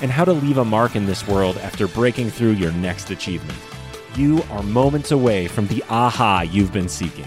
and how to leave a mark in this world after breaking through your next achievement. You are moments away from the aha you've been seeking.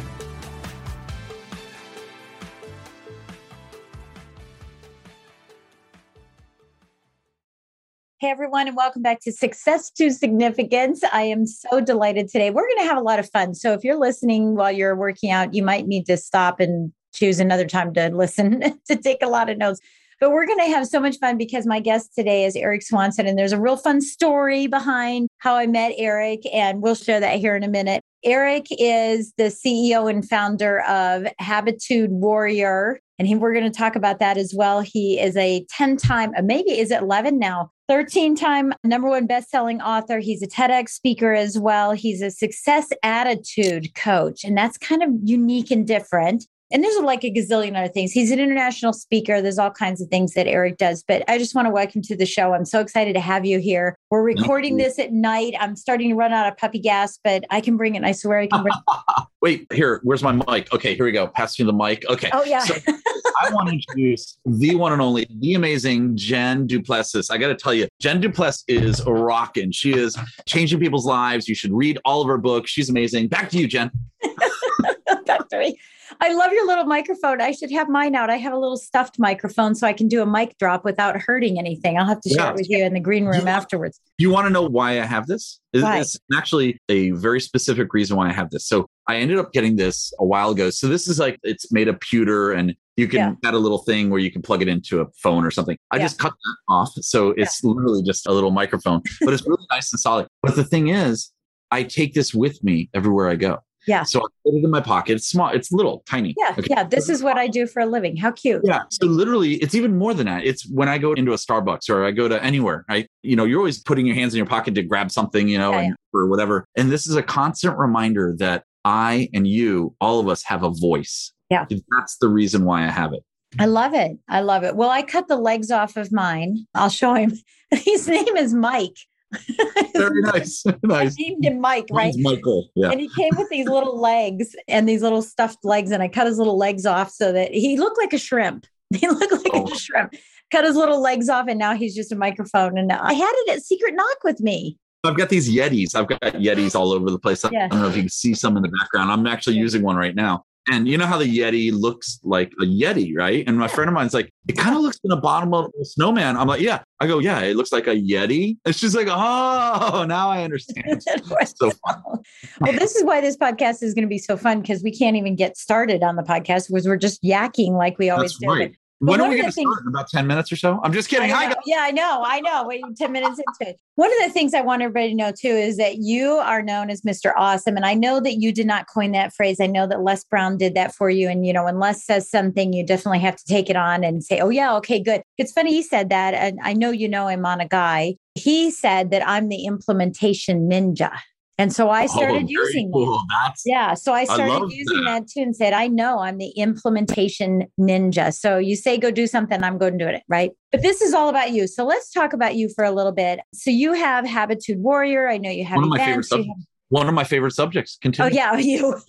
Hey, everyone, and welcome back to Success to Significance. I am so delighted today. We're going to have a lot of fun. So, if you're listening while you're working out, you might need to stop and choose another time to listen to take a lot of notes. But we're going to have so much fun because my guest today is Eric Swanson. And there's a real fun story behind how I met Eric. And we'll share that here in a minute. Eric is the CEO and founder of Habitude Warrior. And he, we're going to talk about that as well. He is a 10 time, uh, maybe is it 11 now? 13 time number one best-selling author. He's a TEDx speaker as well. He's a success attitude coach, and that's kind of unique and different and there's like a gazillion other things. He's an international speaker. There's all kinds of things that Eric does, but I just want to welcome to the show. I'm so excited to have you here. We're recording this at night. I'm starting to run out of puppy gas, but I can bring it. I swear I can bring it. Wait, here, where's my mic? Okay, here we go. Pass me the mic. Okay. Oh, yeah. So I want to introduce the one and only, the amazing Jen Duplessis. I got to tell you, Jen Duplessis is rocking. She is changing people's lives. You should read all of her books. She's amazing. Back to you, Jen. Back to me. I love your little microphone. I should have mine out. I have a little stuffed microphone so I can do a mic drop without hurting anything. I'll have to share it with you in the green room afterwards. You want to know why I have this? Why? It's actually a very specific reason why I have this. So I ended up getting this a while ago. So this is like it's made of pewter and you can yeah. add a little thing where you can plug it into a phone or something. I yeah. just cut that off. So it's yeah. literally just a little microphone, but it's really nice and solid. But the thing is, I take this with me everywhere I go. Yeah. So I put it in my pocket. It's small. It's little, tiny. Yeah. Okay. Yeah. This is what I do for a living. How cute. Yeah. So literally, it's even more than that. It's when I go into a Starbucks or I go to anywhere. I, you know, you're always putting your hands in your pocket to grab something, you know, yeah, and, yeah. or whatever. And this is a constant reminder that I and you, all of us, have a voice. Yeah. That's the reason why I have it. I love it. I love it. Well, I cut the legs off of mine. I'll show him. His name is Mike. Very nice. nice. I named him Mike, right? Mine's Michael. Yeah. And he came with these little legs and these little stuffed legs, and I cut his little legs off so that he looked like a shrimp. He looked like oh. a shrimp. Cut his little legs off, and now he's just a microphone. And I had it at Secret Knock with me. I've got these Yetis. I've got Yetis all over the place. Yeah. I don't know if you can see some in the background. I'm actually using one right now. And you know how the Yeti looks like a Yeti, right? And my friend of mine's like, it kind of looks in the bottom of a snowman. I'm like, yeah. I go, yeah, it looks like a Yeti. And she's like, oh, now I understand. so fun. well, this is why this podcast is going to be so fun because we can't even get started on the podcast because we're just yakking like we always That's do. Right. When are we going to start? In about 10 minutes or so? I'm just kidding. Hi, yeah, I know. I know. Wait 10 minutes into it. One of the things I want everybody to know too is that you are known as Mr. Awesome. And I know that you did not coin that phrase. I know that Les Brown did that for you. And, you know, when Les says something, you definitely have to take it on and say, oh, yeah, okay, good. It's funny he said that. And I know you know him on a guy. He said that I'm the implementation ninja. And so I oh, started oh, using cool. that. yeah. So I started I using that. that. too and said, I know I'm the implementation ninja. So you say go do something, I'm going to do it. Right. But this is all about you. So let's talk about you for a little bit. So you have Habitude Warrior. I know you have one of events. my favorite subjects. One of my favorite subjects. Oh, Continue. Oh yeah, you.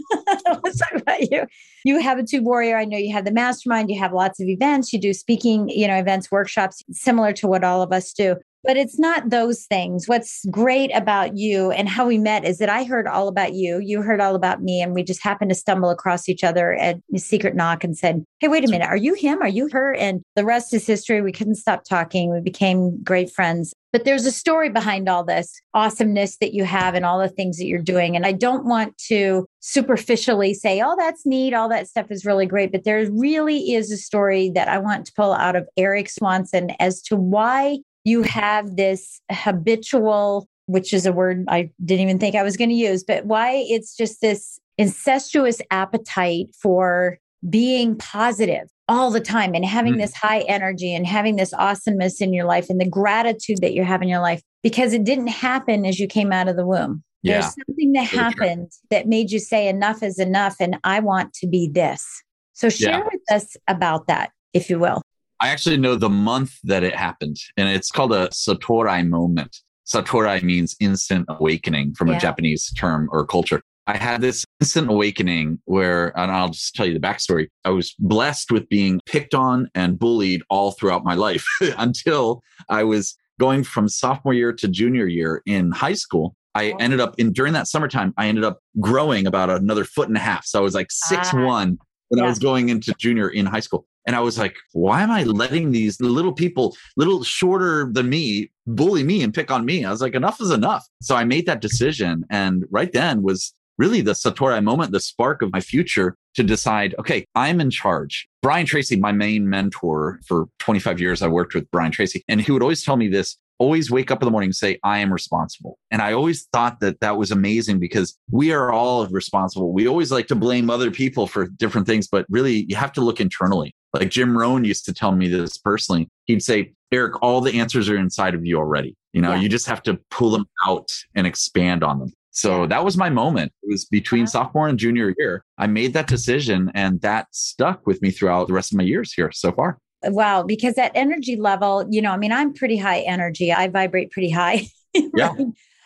let's talk about you. You have Habitude Warrior. I know you have the mastermind. You have lots of events. You do speaking, you know, events, workshops, similar to what all of us do. But it's not those things. What's great about you and how we met is that I heard all about you. You heard all about me. And we just happened to stumble across each other at Secret Knock and said, Hey, wait a minute. Are you him? Are you her? And the rest is history. We couldn't stop talking. We became great friends. But there's a story behind all this awesomeness that you have and all the things that you're doing. And I don't want to superficially say, oh, that's neat. All that stuff is really great. But there really is a story that I want to pull out of Eric Swanson as to why you have this habitual, which is a word I didn't even think I was going to use, but why it's just this incestuous appetite for being positive all the time and having mm. this high energy and having this awesomeness in your life and the gratitude that you have in your life because it didn't happen as you came out of the womb. Yeah. There's something that happened that made you say enough is enough and I want to be this. So share yeah. with us about that, if you will. I actually know the month that it happened, and it's called a Satori moment. Satori means instant awakening from yeah. a Japanese term or culture. I had this instant awakening where, and I'll just tell you the backstory. I was blessed with being picked on and bullied all throughout my life until I was going from sophomore year to junior year in high school. I ended up in during that summertime, I ended up growing about another foot and a half. So I was like six ah, one when yeah. I was going into junior in high school. And I was like, why am I letting these little people, little shorter than me, bully me and pick on me? I was like, enough is enough. So I made that decision. And right then was really the Satori moment, the spark of my future to decide, okay, I'm in charge. Brian Tracy, my main mentor for 25 years, I worked with Brian Tracy, and he would always tell me this always wake up in the morning and say, I am responsible. And I always thought that that was amazing because we are all responsible. We always like to blame other people for different things, but really you have to look internally. Like Jim Rohn used to tell me this personally. He'd say, Eric, all the answers are inside of you already. You know, yeah. you just have to pull them out and expand on them. So that was my moment. It was between uh-huh. sophomore and junior year. I made that decision and that stuck with me throughout the rest of my years here so far. Wow. Because that energy level, you know, I mean, I'm pretty high energy. I vibrate pretty high. Yeah.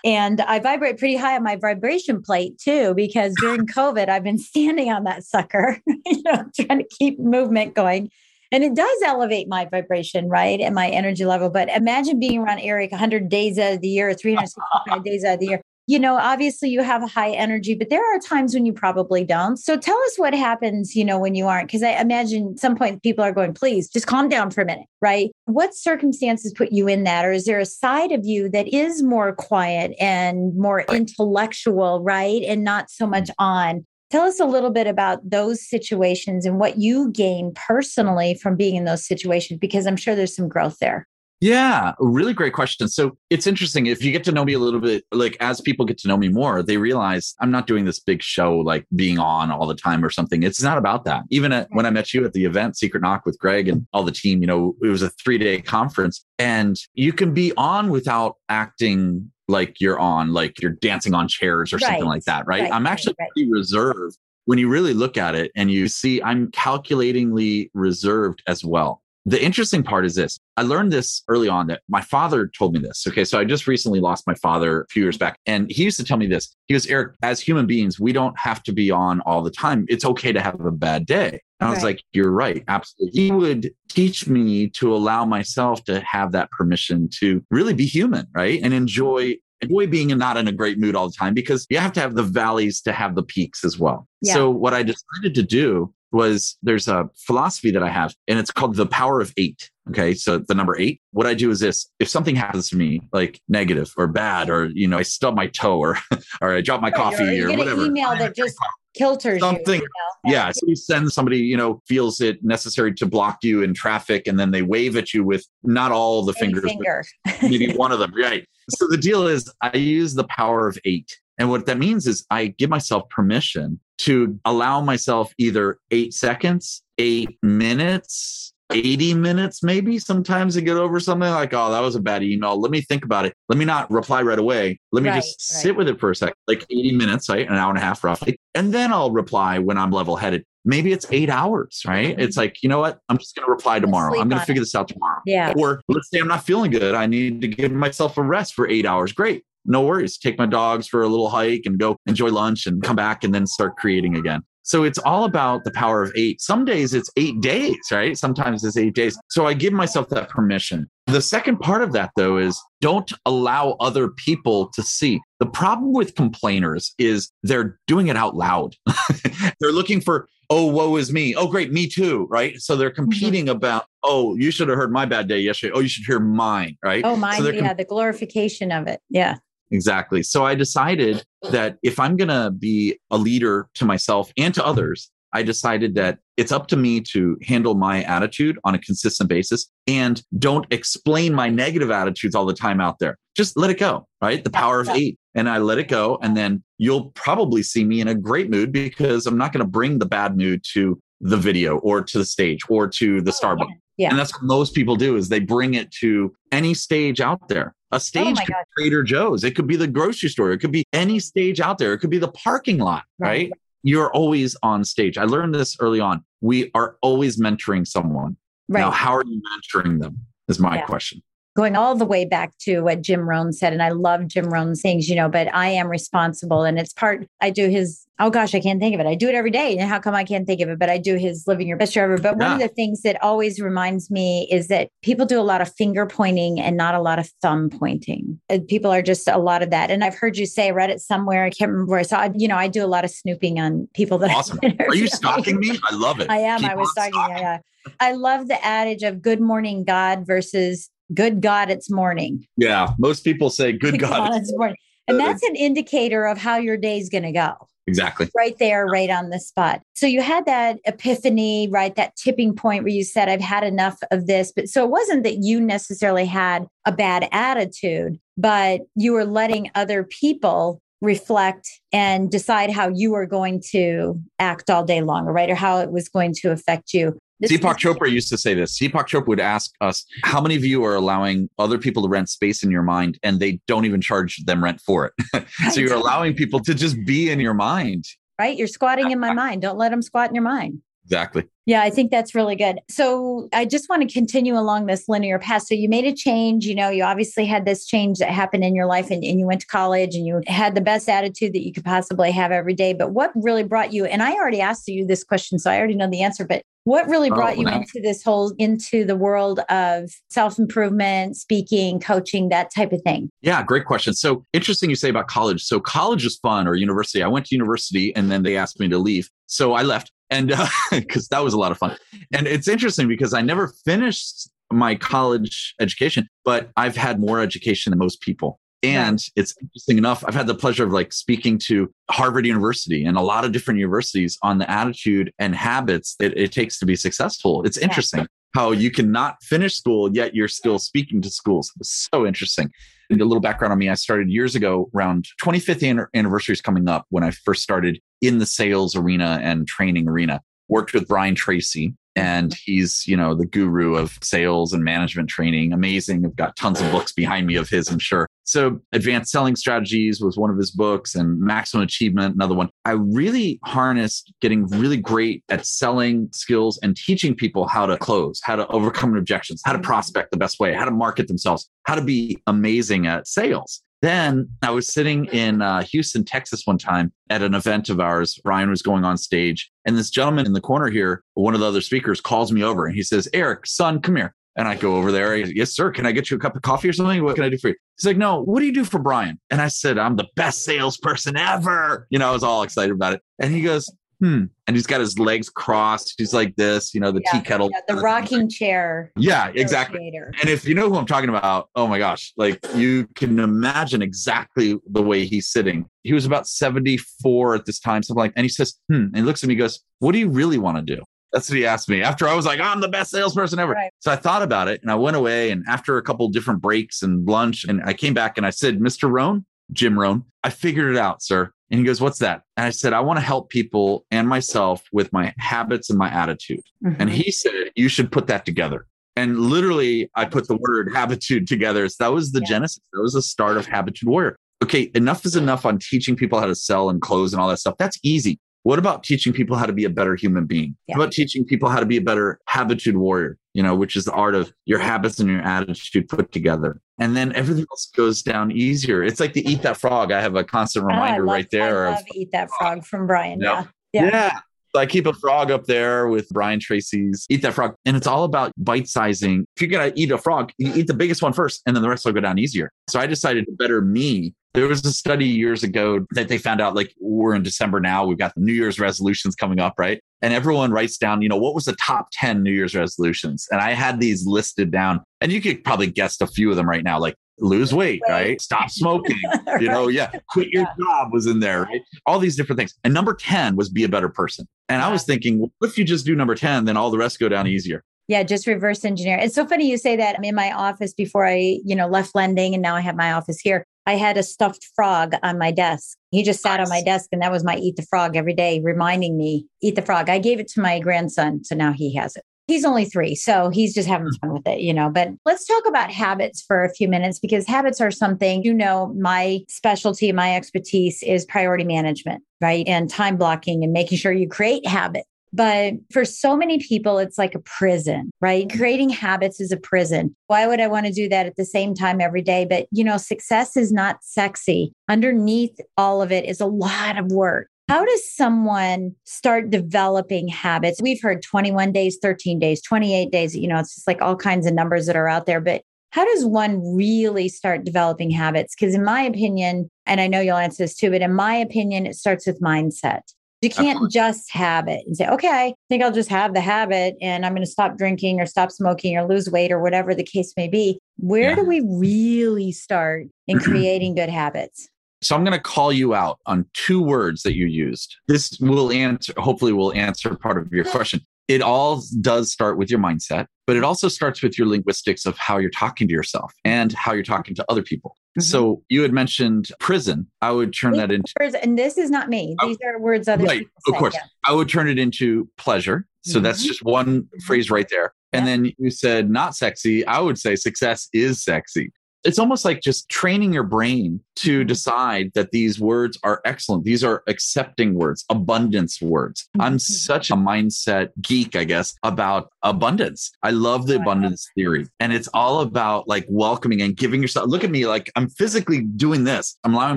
And I vibrate pretty high on my vibration plate too, because during COVID, I've been standing on that sucker, you know, trying to keep movement going. And it does elevate my vibration, right? And my energy level. But imagine being around Eric 100 days out of the year, 365 days out of the year you know, obviously you have a high energy, but there are times when you probably don't. So tell us what happens, you know, when you aren't, because I imagine some point people are going, please just calm down for a minute, right? What circumstances put you in that? Or is there a side of you that is more quiet and more intellectual, right? And not so much on? Tell us a little bit about those situations and what you gain personally from being in those situations, because I'm sure there's some growth there. Yeah, really great question. So it's interesting if you get to know me a little bit, like as people get to know me more, they realize I'm not doing this big show like being on all the time or something. It's not about that. Even at, when I met you at the event, Secret Knock with Greg and all the team, you know, it was a three day conference and you can be on without acting like you're on, like you're dancing on chairs or right. something like that, right? right. I'm actually right. pretty reserved when you really look at it and you see I'm calculatingly reserved as well. The interesting part is this. I learned this early on that my father told me this. Okay. So I just recently lost my father a few years back. And he used to tell me this. He goes, Eric, as human beings, we don't have to be on all the time. It's okay to have a bad day. And I was right. like, you're right. Absolutely. He would teach me to allow myself to have that permission to really be human, right? And enjoy enjoy being not in a great mood all the time because you have to have the valleys to have the peaks as well. Yeah. So what I decided to do was there's a philosophy that I have, and it's called the power of eight. Okay. So the number eight, what I do is this if something happens to me, like negative or bad, or, you know, I stub my toe or, or I drop my coffee or, or whatever. email that just kilters something. You, you know? Yeah. So you send somebody, you know, feels it necessary to block you in traffic and then they wave at you with not all the fingers, finger. maybe one of them. Right. So the deal is I use the power of eight. And what that means is I give myself permission to allow myself either eight seconds, eight minutes, 80 minutes, maybe sometimes to get over something like, oh, that was a bad email. Let me think about it. Let me not reply right away. Let me right, just right. sit with it for a second, like 80 minutes, right? An hour and a half roughly. And then I'll reply when I'm level headed. Maybe it's eight hours, right? It's like, you know what? I'm just going to reply tomorrow. I'm going to figure it. this out tomorrow. Yeah. Or let's say I'm not feeling good. I need to give myself a rest for eight hours. Great no worries. Take my dogs for a little hike and go enjoy lunch and come back and then start creating again. So it's all about the power of eight. Some days it's eight days, right? Sometimes it's eight days. So I give myself that permission. The second part of that, though, is don't allow other people to see. The problem with complainers is they're doing it out loud. they're looking for, oh, woe is me. Oh, great, me too, right? So they're mm-hmm. competing mm-hmm. about, oh, you should have heard my bad day yesterday. Oh, you should hear mine, right? Oh, mine, so yeah, the glorification of it. Yeah. Exactly. So I decided that if I'm going to be a leader to myself and to others, I decided that it's up to me to handle my attitude on a consistent basis and don't explain my negative attitudes all the time out there. Just let it go, right? The power of eight. And I let it go. And then you'll probably see me in a great mood because I'm not going to bring the bad mood to the video or to the stage or to the oh, Starbucks. Yeah. And that's what most people do is they bring it to any stage out there. A oh stage oh Trader Joe's. It could be the grocery store. It could be any stage out there. It could be the parking lot, right? right? You're always on stage. I learned this early on. We are always mentoring someone. Right. Now, how are you mentoring them? Is my yeah. question going all the way back to what Jim Rohn said. And I love Jim Rohn's things, you know, but I am responsible. And it's part, I do his, oh gosh, I can't think of it. I do it every day. And how come I can't think of it? But I do his living your best year ever. But yeah. one of the things that always reminds me is that people do a lot of finger pointing and not a lot of thumb pointing. And people are just a lot of that. And I've heard you say, I read it somewhere. I can't remember where I saw. You know, I do a lot of snooping on people that awesome. Are you stalking me? I love it. I am. Keep I was stalking. Yeah, yeah. I love the adage of good morning, God versus good God, it's morning. Yeah. Most people say good, good God, God, it's morning. And that's an indicator of how your day's going to go. Exactly. Right there, right on the spot. So you had that epiphany, right? That tipping point where you said, I've had enough of this. But so it wasn't that you necessarily had a bad attitude, but you were letting other people reflect and decide how you were going to act all day long, right? Or how it was going to affect you. This Deepak Chopra used to say this. Deepak Chopra would ask us, How many of you are allowing other people to rent space in your mind and they don't even charge them rent for it? so you're allowing people to just be in your mind. Right? You're squatting in my mind. Don't let them squat in your mind. Exactly. Yeah, I think that's really good. So I just want to continue along this linear path. So you made a change, you know, you obviously had this change that happened in your life and, and you went to college and you had the best attitude that you could possibly have every day. But what really brought you, and I already asked you this question, so I already know the answer, but what really brought oh, you into this whole into the world of self-improvement, speaking, coaching, that type of thing? Yeah, great question. So interesting you say about college. So college is fun or university. I went to university and then they asked me to leave. So I left and because uh, that was a lot of fun. And it's interesting because I never finished my college education, but I've had more education than most people. And right. it's interesting enough, I've had the pleasure of like speaking to Harvard University and a lot of different universities on the attitude and habits that it takes to be successful. It's interesting yeah. how you cannot finish school, yet you're still speaking to schools. It's so interesting. And a little background on me I started years ago, around 25th anniversary is coming up when I first started in the sales arena and training arena. Worked with Brian Tracy, and he's you know the guru of sales and management training. Amazing. I've got tons of books behind me of his i'm sure. So advanced selling strategies was one of his books and maximum achievement another one. I really harnessed getting really great at selling skills and teaching people how to close how to overcome objections how to mm-hmm. prospect the best way how to market themselves how to be amazing at sales then I was sitting in uh, Houston, Texas one time at an event of ours. Brian was going on stage, and this gentleman in the corner here, one of the other speakers, calls me over and he says, Eric, son, come here. And I go over there. yes, sir. Can I get you a cup of coffee or something? What can I do for you? He's like, no, what do you do for Brian? And I said, I'm the best salesperson ever. You know, I was all excited about it. And he goes, hmm. And he's got his legs crossed. He's like this, you know, the yeah, tea kettle. Yeah, the rocking chair. Yeah, exactly. And if you know who I'm talking about, oh my gosh, like you can imagine exactly the way he's sitting. He was about 74 at this time, something like, and he says, hmm. And he looks at me, goes, what do you really want to do? That's what he asked me after I was like, I'm the best salesperson ever. Right. So I thought about it and I went away. And after a couple different breaks and lunch, and I came back and I said, Mr. Rohn, Jim Rohn, I figured it out, sir. And he goes, What's that? And I said, I want to help people and myself with my habits and my attitude. Mm-hmm. And he said, You should put that together. And literally, I put the word habitude together. So that was the yeah. genesis. That was the start of Habitude Warrior. Okay, enough is enough on teaching people how to sell and close and all that stuff. That's easy. What about teaching people how to be a better human being? Yeah. How about teaching people how to be a better habitude warrior, you know, which is the art of your habits and your attitude put together and then everything else goes down easier. It's like the eat that frog. I have a constant ah, reminder love, right there. I love of, eat that frog from Brian. Yeah. Yeah. yeah. I keep a frog up there with Brian Tracy's Eat That Frog. And it's all about bite sizing. If you're going to eat a frog, you eat the biggest one first, and then the rest will go down easier. So I decided to better me. There was a study years ago that they found out like we're in December now. We've got the New Year's resolutions coming up, right? And everyone writes down, you know, what was the top 10 New Year's resolutions? And I had these listed down. And you could probably guess a few of them right now, like lose weight, right? Stop smoking. right. You know, yeah, quit your yeah. job was in there, right? All these different things. And number 10 was be a better person. And yeah. I was thinking, well, if you just do number 10, then all the rest go down easier. Yeah, just reverse engineer. It's so funny you say that. I'm in my office before I, you know, left lending and now I have my office here. I had a stuffed frog on my desk. He just sat nice. on my desk and that was my eat the frog every day, reminding me, eat the frog. I gave it to my grandson. So now he has it he's only three, so he's just having hmm. fun with it, you know. But let's talk about habits for a few minutes because habits are something, you know, my specialty, my expertise is priority management, right? And time blocking and making sure you create habits. But for so many people, it's like a prison, right? Mm. Creating habits is a prison. Why would I want to do that at the same time every day? But, you know, success is not sexy. Underneath all of it is a lot of work. How does someone start developing habits? We've heard 21 days, 13 days, 28 days, you know, it's just like all kinds of numbers that are out there. But how does one really start developing habits? Because, in my opinion, and I know you'll answer this too, but in my opinion, it starts with mindset. You can't just have it and say, okay, I think I'll just have the habit and I'm going to stop drinking or stop smoking or lose weight or whatever the case may be. Where yeah. do we really start in creating good habits? So I'm going to call you out on two words that you used. This will answer, hopefully, will answer part of your question. It all does start with your mindset, but it also starts with your linguistics of how you're talking to yourself and how you're talking to other people. Mm-hmm. So you had mentioned prison. I would turn that into and this is not me. These are words other right. Of course, yeah. I would turn it into pleasure. So mm-hmm. that's just one mm-hmm. phrase right there. And yeah. then you said not sexy. I would say success is sexy it's almost like just training your brain to mm-hmm. decide that these words are excellent. These are accepting words, abundance words. I'm mm-hmm. such a mindset geek, I guess, about abundance. I love the abundance theory. And it's all about like welcoming and giving yourself, look at me, like I'm physically doing this. I'm allowing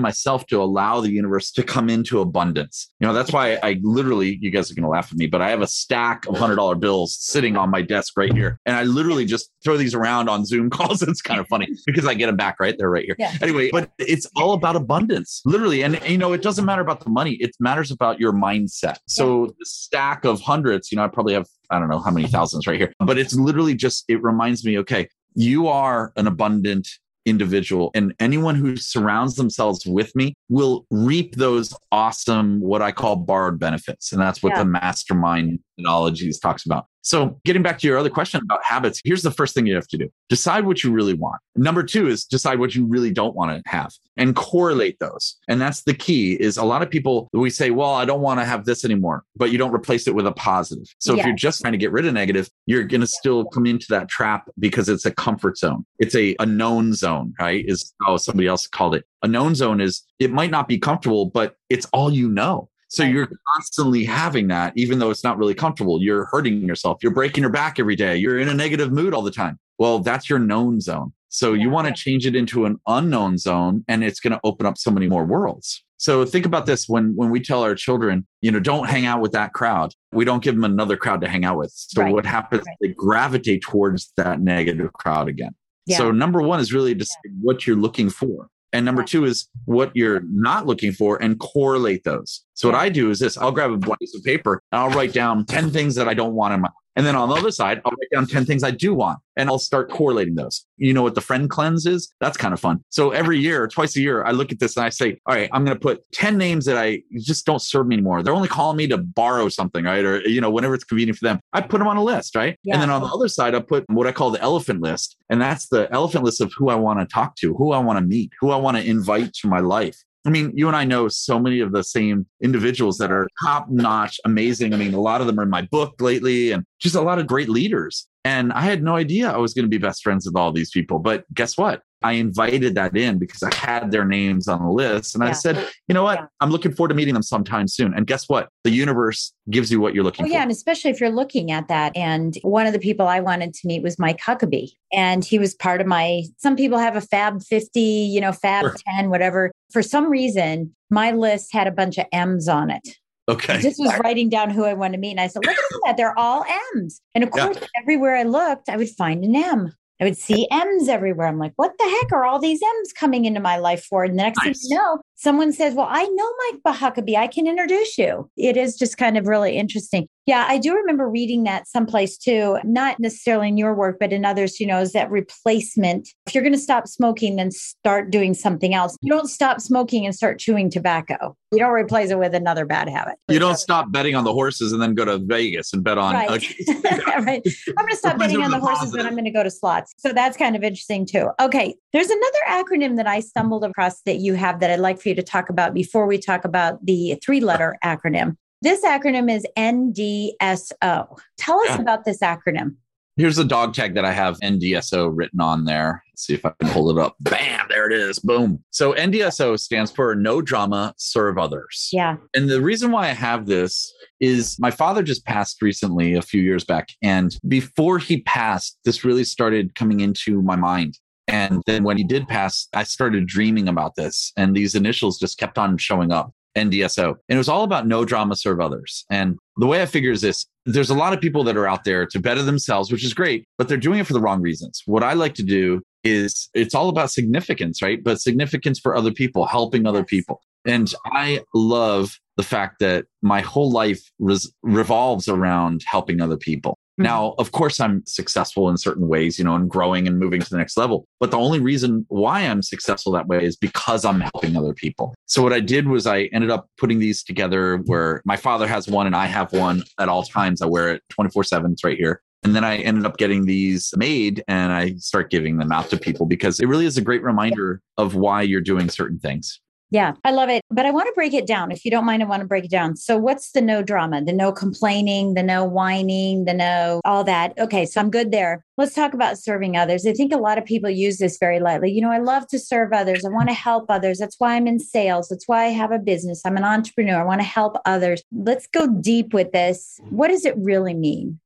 myself to allow the universe to come into abundance. You know, that's why I literally, you guys are going to laugh at me, but I have a stack of $100 bills sitting on my desk right here. And I literally just throw these around on Zoom calls. It's kind of funny because I get them back right there, right here. Yeah. Anyway, but it's all about abundance, literally. And, you know, it doesn't matter about the money, it matters about your mindset. So the stack of hundreds, you know, I probably have, I don't know how many thousands right here, but it's literally just, it reminds me, okay, you are an abundant individual and anyone who surrounds themselves with me will reap those awesome what i call borrowed benefits and that's what yeah. the mastermind methodologies talks about so, getting back to your other question about habits, here's the first thing you have to do decide what you really want. Number two is decide what you really don't want to have and correlate those. And that's the key is a lot of people, we say, well, I don't want to have this anymore, but you don't replace it with a positive. So, if you're just trying to get rid of negative, you're going to still come into that trap because it's a comfort zone. It's a, a known zone, right? Is how somebody else called it. A known zone is it might not be comfortable, but it's all you know. So you're constantly having that, even though it's not really comfortable. You're hurting yourself. You're breaking your back every day. You're in a negative mood all the time. Well, that's your known zone. So you want to change it into an unknown zone and it's going to open up so many more worlds. So think about this when when we tell our children, you know, don't hang out with that crowd. We don't give them another crowd to hang out with. So right. what happens? Right. They gravitate towards that negative crowd again. Yeah. So number one is really decide yeah. what you're looking for. And number two is what you're not looking for and correlate those. So what I do is this, I'll grab a piece of paper and I'll write down 10 things that I don't want in my and then on the other side, I'll write down 10 things I do want and I'll start correlating those. You know what the friend cleanse is? That's kind of fun. So every year, twice a year, I look at this and I say, all right, I'm going to put 10 names that I just don't serve me anymore. They're only calling me to borrow something, right? Or, you know, whenever it's convenient for them, I put them on a list, right? Yeah. And then on the other side, I put what I call the elephant list. And that's the elephant list of who I want to talk to, who I want to meet, who I want to invite to my life. I mean, you and I know so many of the same individuals that are top notch, amazing. I mean, a lot of them are in my book lately and just a lot of great leaders. And I had no idea I was going to be best friends with all these people. But guess what? I invited that in because I had their names on the list. And yeah. I said, you know what? Yeah. I'm looking forward to meeting them sometime soon. And guess what? The universe gives you what you're looking oh, for. Yeah. And especially if you're looking at that. And one of the people I wanted to meet was Mike Huckabee. And he was part of my, some people have a Fab 50, you know, Fab sure. 10, whatever. For some reason, my list had a bunch of M's on it. Okay. I just was writing down who I want to meet. And I said, look at that. They're all M's. And of course, yeah. everywhere I looked, I would find an M. I would see M's everywhere. I'm like, what the heck are all these M's coming into my life for? And the next nice. thing you know, someone says, Well, I know Mike Huckabee. I can introduce you. It is just kind of really interesting. Yeah, I do remember reading that someplace too, not necessarily in your work, but in others, you know, is that replacement. If you're going to stop smoking, then start doing something else. You don't stop smoking and start chewing tobacco. You don't replace it with another bad habit. You don't stop betting on the horses and then go to Vegas and bet on. Right. right. I'm going to stop betting on the horses and I'm going to go to slots. So that's kind of interesting too. Okay. There's another acronym that I stumbled across that you have that I'd like for you to talk about before we talk about the three letter acronym. This acronym is NDSO. Tell us about this acronym. Here's a dog tag that I have NDSO written on there. Let's see if I can hold it up. Bam, there it is. Boom. So NDSO stands for no drama, serve others. Yeah. And the reason why I have this is my father just passed recently a few years back. And before he passed, this really started coming into my mind. And then when he did pass, I started dreaming about this, and these initials just kept on showing up. NDSO. And it was all about no drama, serve others. And the way I figure is this there's a lot of people that are out there to better themselves, which is great, but they're doing it for the wrong reasons. What I like to do is it's all about significance, right? But significance for other people, helping other people. And I love the fact that my whole life res- revolves around helping other people. Mm-hmm. Now, of course, I'm successful in certain ways, you know, and growing and moving to the next level. But the only reason why I'm successful that way is because I'm helping other people. So, what I did was I ended up putting these together where my father has one and I have one at all times. I wear it 24 7. It's right here. And then I ended up getting these made and I start giving them out to people because it really is a great reminder of why you're doing certain things. Yeah, I love it. But I want to break it down. If you don't mind, I want to break it down. So, what's the no drama, the no complaining, the no whining, the no all that? Okay, so I'm good there. Let's talk about serving others. I think a lot of people use this very lightly. You know, I love to serve others. I want to help others. That's why I'm in sales. That's why I have a business. I'm an entrepreneur. I want to help others. Let's go deep with this. What does it really mean?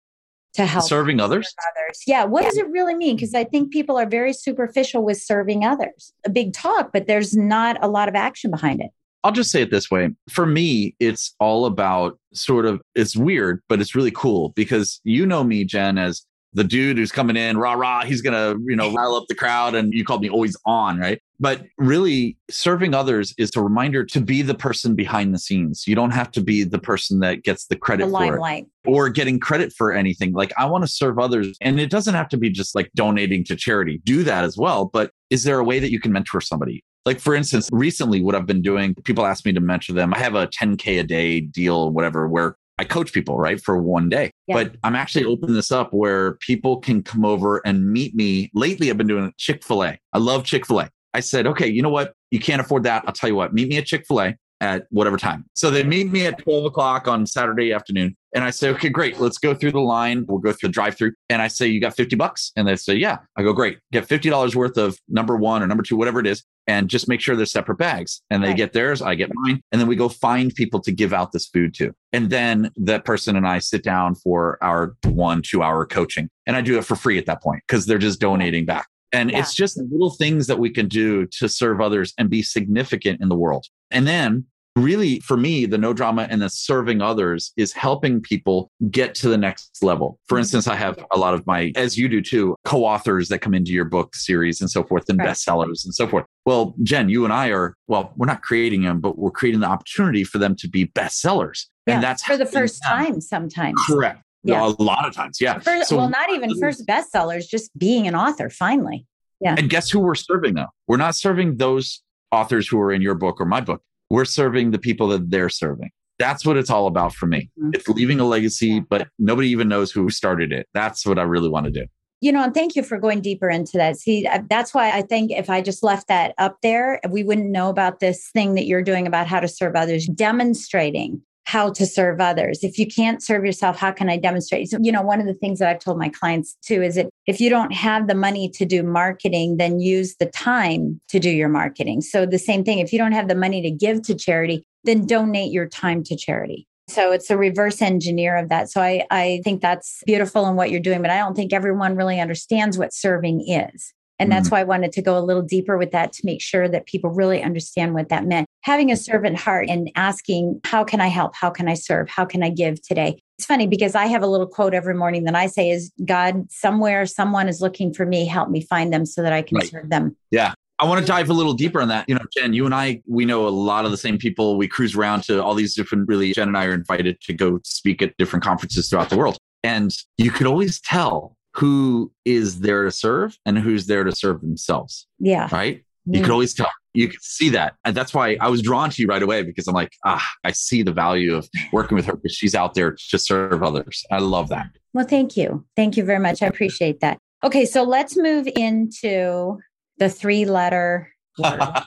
To help serving others? others. Yeah. What does it really mean? Because I think people are very superficial with serving others. A big talk, but there's not a lot of action behind it. I'll just say it this way. For me, it's all about sort of, it's weird, but it's really cool because you know me, Jen, as the dude who's coming in, rah, rah, he's going to, you know, rile up the crowd. And you called me always on, right? But really, serving others is a reminder to be the person behind the scenes. You don't have to be the person that gets the credit the for it or getting credit for anything. Like, I want to serve others. And it doesn't have to be just like donating to charity, do that as well. But is there a way that you can mentor somebody? Like, for instance, recently, what I've been doing, people ask me to mentor them. I have a 10K a day deal, whatever, where I coach people, right, for one day. Yeah. But I'm actually opening this up where people can come over and meet me. Lately, I've been doing Chick fil A. I love Chick fil A. I said, okay, you know what? You can't afford that. I'll tell you what, meet me at Chick fil A at whatever time. So they meet me at 12 o'clock on Saturday afternoon. And I say, okay, great. Let's go through the line. We'll go through the drive through. And I say, you got 50 bucks? And they say, yeah. I go, great. Get $50 worth of number one or number two, whatever it is. And just make sure they're separate bags. And they right. get theirs. I get mine. And then we go find people to give out this food to. And then that person and I sit down for our one, two hour coaching. And I do it for free at that point because they're just donating back. And yeah. it's just little things that we can do to serve others and be significant in the world. And then really for me the no drama and the serving others is helping people get to the next level. For instance i have a lot of my as you do too co-authors that come into your book series and so forth and right. bestsellers and so forth. Well jen you and i are well we're not creating them but we're creating the opportunity for them to be bestsellers. Yeah, and that's for the first time sometimes. Correct. Yeah. a lot of times yeah. First, so, well not even um, first bestsellers just being an author finally. Yeah. And guess who we're serving though? We're not serving those authors who are in your book or my book we're serving the people that they're serving. That's what it's all about for me. Mm-hmm. It's leaving a legacy, but nobody even knows who started it. That's what I really want to do. You know, and thank you for going deeper into that. See, uh, that's why I think if I just left that up there, we wouldn't know about this thing that you're doing about how to serve others, demonstrating how to serve others. If you can't serve yourself, how can I demonstrate? So, you know, one of the things that I've told my clients too is that if you don't have the money to do marketing, then use the time to do your marketing. So, the same thing, if you don't have the money to give to charity, then donate your time to charity. So it's a reverse engineer of that. So I, I think that's beautiful in what you're doing, but I don't think everyone really understands what serving is. And that's mm. why I wanted to go a little deeper with that to make sure that people really understand what that meant. Having a servant heart and asking, how can I help? How can I serve? How can I give today? It's funny because I have a little quote every morning that I say is God, somewhere someone is looking for me, help me find them so that I can right. serve them. Yeah. I want to dive a little deeper on that. You know, Jen, you and I, we know a lot of the same people. We cruise around to all these different, really, Jen and I are invited to go speak at different conferences throughout the world. And you could always tell who is there to serve and who's there to serve themselves. Yeah. Right. You mm. could always tell. You can see that. And that's why I was drawn to you right away because I'm like, ah, I see the value of working with her because she's out there to serve others. I love that. Well, thank you. Thank you very much. I appreciate that. Okay. So let's move into the three letter word that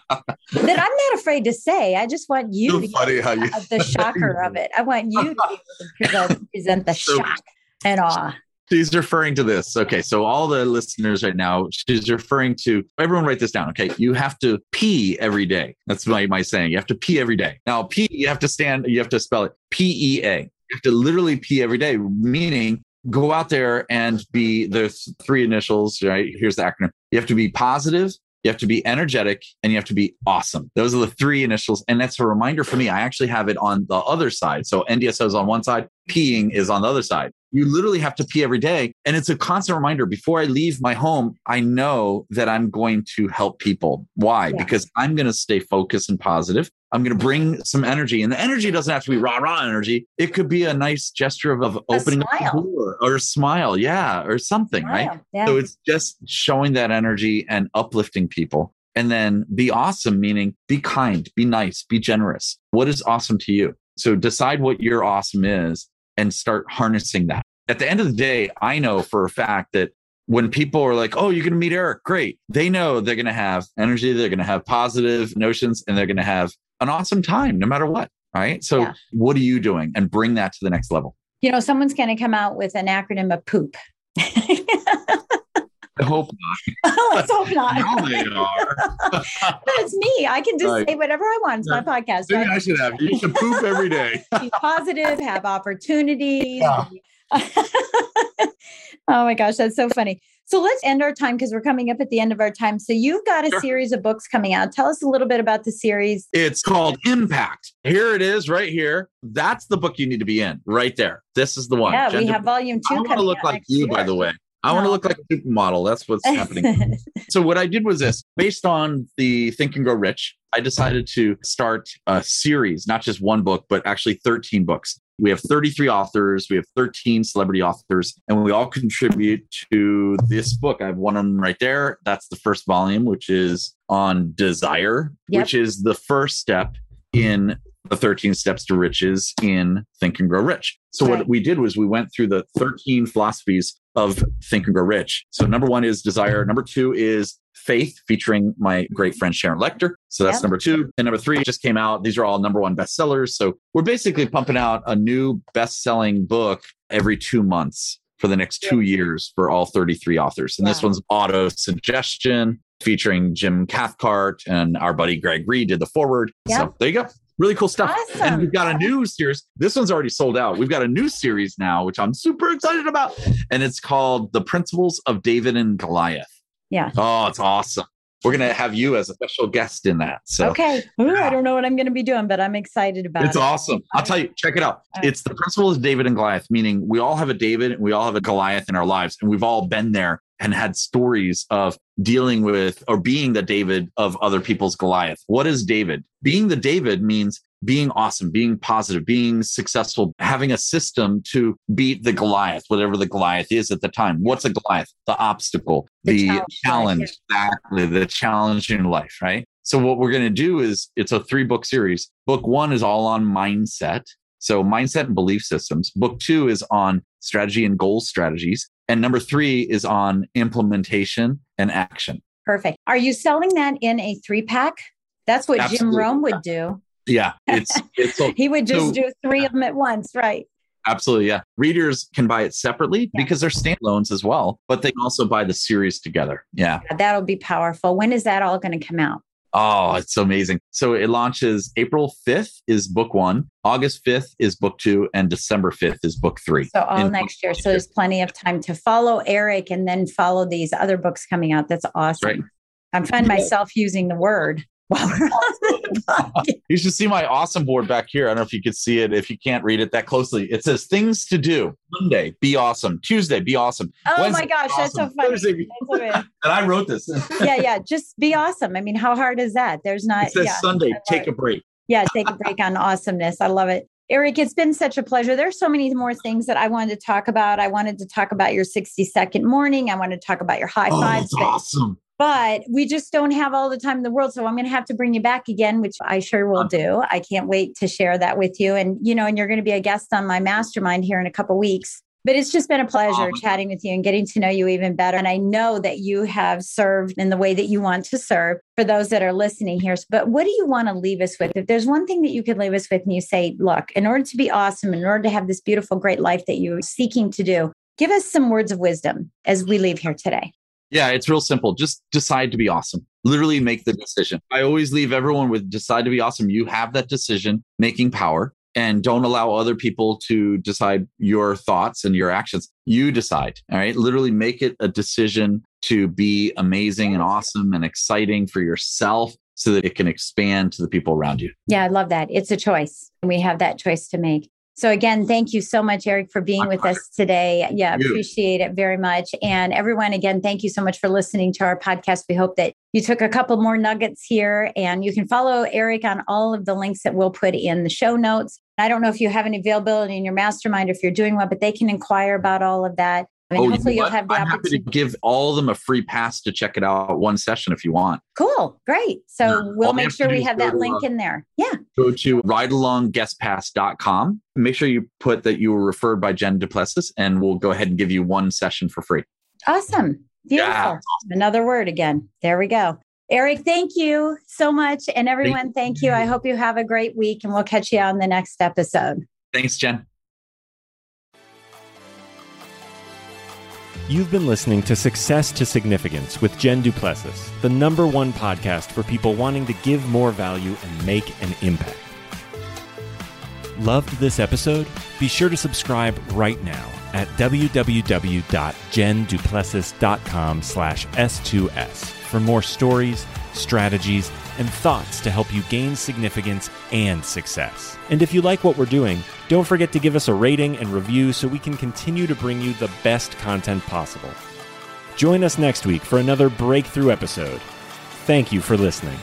I'm not afraid to say. I just want you so to funny how you the shocker of it. I want you to to present, present the so, shock and awe. She's referring to this. Okay. So, all the listeners right now, she's referring to everyone write this down. Okay. You have to pee every day. That's my, my saying. You have to pee every day. Now, pee, you have to stand, you have to spell it P E A. You have to literally pee every day, meaning go out there and be the three initials, right? Here's the acronym. You have to be positive, you have to be energetic, and you have to be awesome. Those are the three initials. And that's a reminder for me. I actually have it on the other side. So NDSO is on one side, peeing is on the other side. You literally have to pee every day. And it's a constant reminder before I leave my home, I know that I'm going to help people. Why? Yeah. Because I'm going to stay focused and positive. I'm going to bring some energy. And the energy doesn't have to be rah rah energy. It could be a nice gesture of, of opening a door or a smile. Yeah. Or something. Smile. Right. Yeah. So it's just showing that energy and uplifting people. And then be awesome, meaning be kind, be nice, be generous. What is awesome to you? So decide what your awesome is and start harnessing that. At the end of the day, I know for a fact that when people are like, oh, you're going to meet Eric, great. They know they're going to have energy, they're going to have positive notions, and they're going to have an awesome time no matter what. Right. So, yeah. what are you doing? And bring that to the next level. You know, someone's going to come out with an acronym of poop. I hope not. Let's hope not. no, they are. but it's me. I can just right. say whatever I want. It's yeah. my podcast. Maybe right? I should have. You should poop every day. Be positive, have opportunities. Yeah. oh my gosh, that's so funny. So let's end our time because we're coming up at the end of our time. So you've got a sure. series of books coming out. Tell us a little bit about the series. It's called Impact. Here it is, right here. That's the book you need to be in, right there. This is the one. Yeah, Gender- we have volume two. I want to look like you, year. by the way. I no. want to look like a supermodel. That's what's happening. so what I did was this: based on the Think and Grow Rich, I decided to start a series, not just one book, but actually 13 books. We have 33 authors, we have 13 celebrity authors, and we all contribute to this book. I have one of them right there. That's the first volume, which is on desire, yep. which is the first step in the 13 steps to riches in Think and Grow Rich. So right. what we did was we went through the 13 philosophies of Think and Grow Rich. So number one is desire. Number two is faith, featuring my great friend Sharon Lechter. So that's yep. number two. And number three just came out. These are all number one bestsellers. So we're basically pumping out a new best-selling book every two months for the next two years for all 33 authors. And wow. this one's auto suggestion featuring Jim Cathcart and our buddy Greg Reid did the forward. Yep. So there you go really cool stuff. Awesome. And we've got a new series. This one's already sold out. We've got a new series now, which I'm super excited about. And it's called The Principles of David and Goliath. Yeah. Oh, it's awesome. We're going to have you as a special guest in that. So, okay. Ooh, I don't know what I'm going to be doing, but I'm excited about it's it. It's awesome. I'll tell you, check it out. It's the principles of David and Goliath, meaning we all have a David and we all have a Goliath in our lives, and we've all been there and had stories of dealing with or being the David of other people's Goliath. What is David? Being the David means being awesome, being positive, being successful, having a system to beat the Goliath, whatever the Goliath is at the time. What's a Goliath? The obstacle, the, the challenge, challenge exactly, the challenge in life, right? So, what we're going to do is it's a three book series. Book one is all on mindset. So, mindset and belief systems. Book two is on strategy and goal strategies. And number three is on implementation and action. Perfect. Are you selling that in a three pack? That's what Absolutely. Jim Rohn would do. Yeah, it's it's he would just so, do three of them at once, right? Absolutely, yeah. Readers can buy it separately yeah. because they're standalones as well, but they can also buy the series together. Yeah. yeah that'll be powerful. When is that all going to come out? Oh, it's amazing. So it launches April 5th is book one, August 5th is book two, and December 5th is book three. So all next year. So there's plenty of time to follow Eric and then follow these other books coming out. That's awesome. Right. I'm finding myself using the word you should see my awesome board back here. I don't know if you could see it. If you can't read it that closely, it says things to do. Monday, be awesome. Tuesday, be awesome. Oh Wednesday, my gosh, that's so funny. Thursday, and I wrote this. yeah, yeah. Just be awesome. I mean, how hard is that? There's not. It says yeah, Sunday, take a break. Yeah, take a break on awesomeness. I love it. Eric, it's been such a pleasure. There's so many more things that I wanted to talk about. I wanted to talk about your 60 second morning. I wanted to talk about your high oh, fives. awesome but we just don't have all the time in the world. So I'm going to have to bring you back again, which I sure will do. I can't wait to share that with you. And, you know, and you're going to be a guest on my mastermind here in a couple weeks. But it's just been a pleasure chatting with you and getting to know you even better. And I know that you have served in the way that you want to serve for those that are listening here. But what do you want to leave us with? If there's one thing that you could leave us with and you say, look, in order to be awesome, in order to have this beautiful, great life that you're seeking to do, give us some words of wisdom as we leave here today. Yeah, it's real simple. Just decide to be awesome. Literally make the decision. I always leave everyone with decide to be awesome. You have that decision making power and don't allow other people to decide your thoughts and your actions. You decide. All right. Literally make it a decision to be amazing and awesome and exciting for yourself so that it can expand to the people around you. Yeah, I love that. It's a choice. And We have that choice to make. So again, thank you so much, Eric, for being My with pleasure. us today. Yeah, appreciate it very much. And everyone, again, thank you so much for listening to our podcast. We hope that you took a couple more nuggets here and you can follow Eric on all of the links that we'll put in the show notes. I don't know if you have any availability in your mastermind, or if you're doing one, but they can inquire about all of that. I mean, oh, hopefully you will have the I'm opportunity. happy to give all of them a free pass to check it out one session if you want. Cool. Great. So yeah. we'll all make sure we have that link uh, in there. Yeah. Go to ridealongguestpass.com. Make sure you put that you were referred by Jen Duplessis and we'll go ahead and give you one session for free. Awesome. Beautiful. Yeah. Another word again. There we go. Eric, thank you so much. And everyone, thank, thank you. I hope you have a great week and we'll catch you on the next episode. Thanks, Jen. You've been listening to Success to Significance with Jen Duplessis, the number one podcast for people wanting to give more value and make an impact. Loved this episode? Be sure to subscribe right now at www.jenduplessis.com slash S2S for more stories, strategies, and thoughts to help you gain significance and success. And if you like what we're doing, don't forget to give us a rating and review so we can continue to bring you the best content possible. Join us next week for another breakthrough episode. Thank you for listening.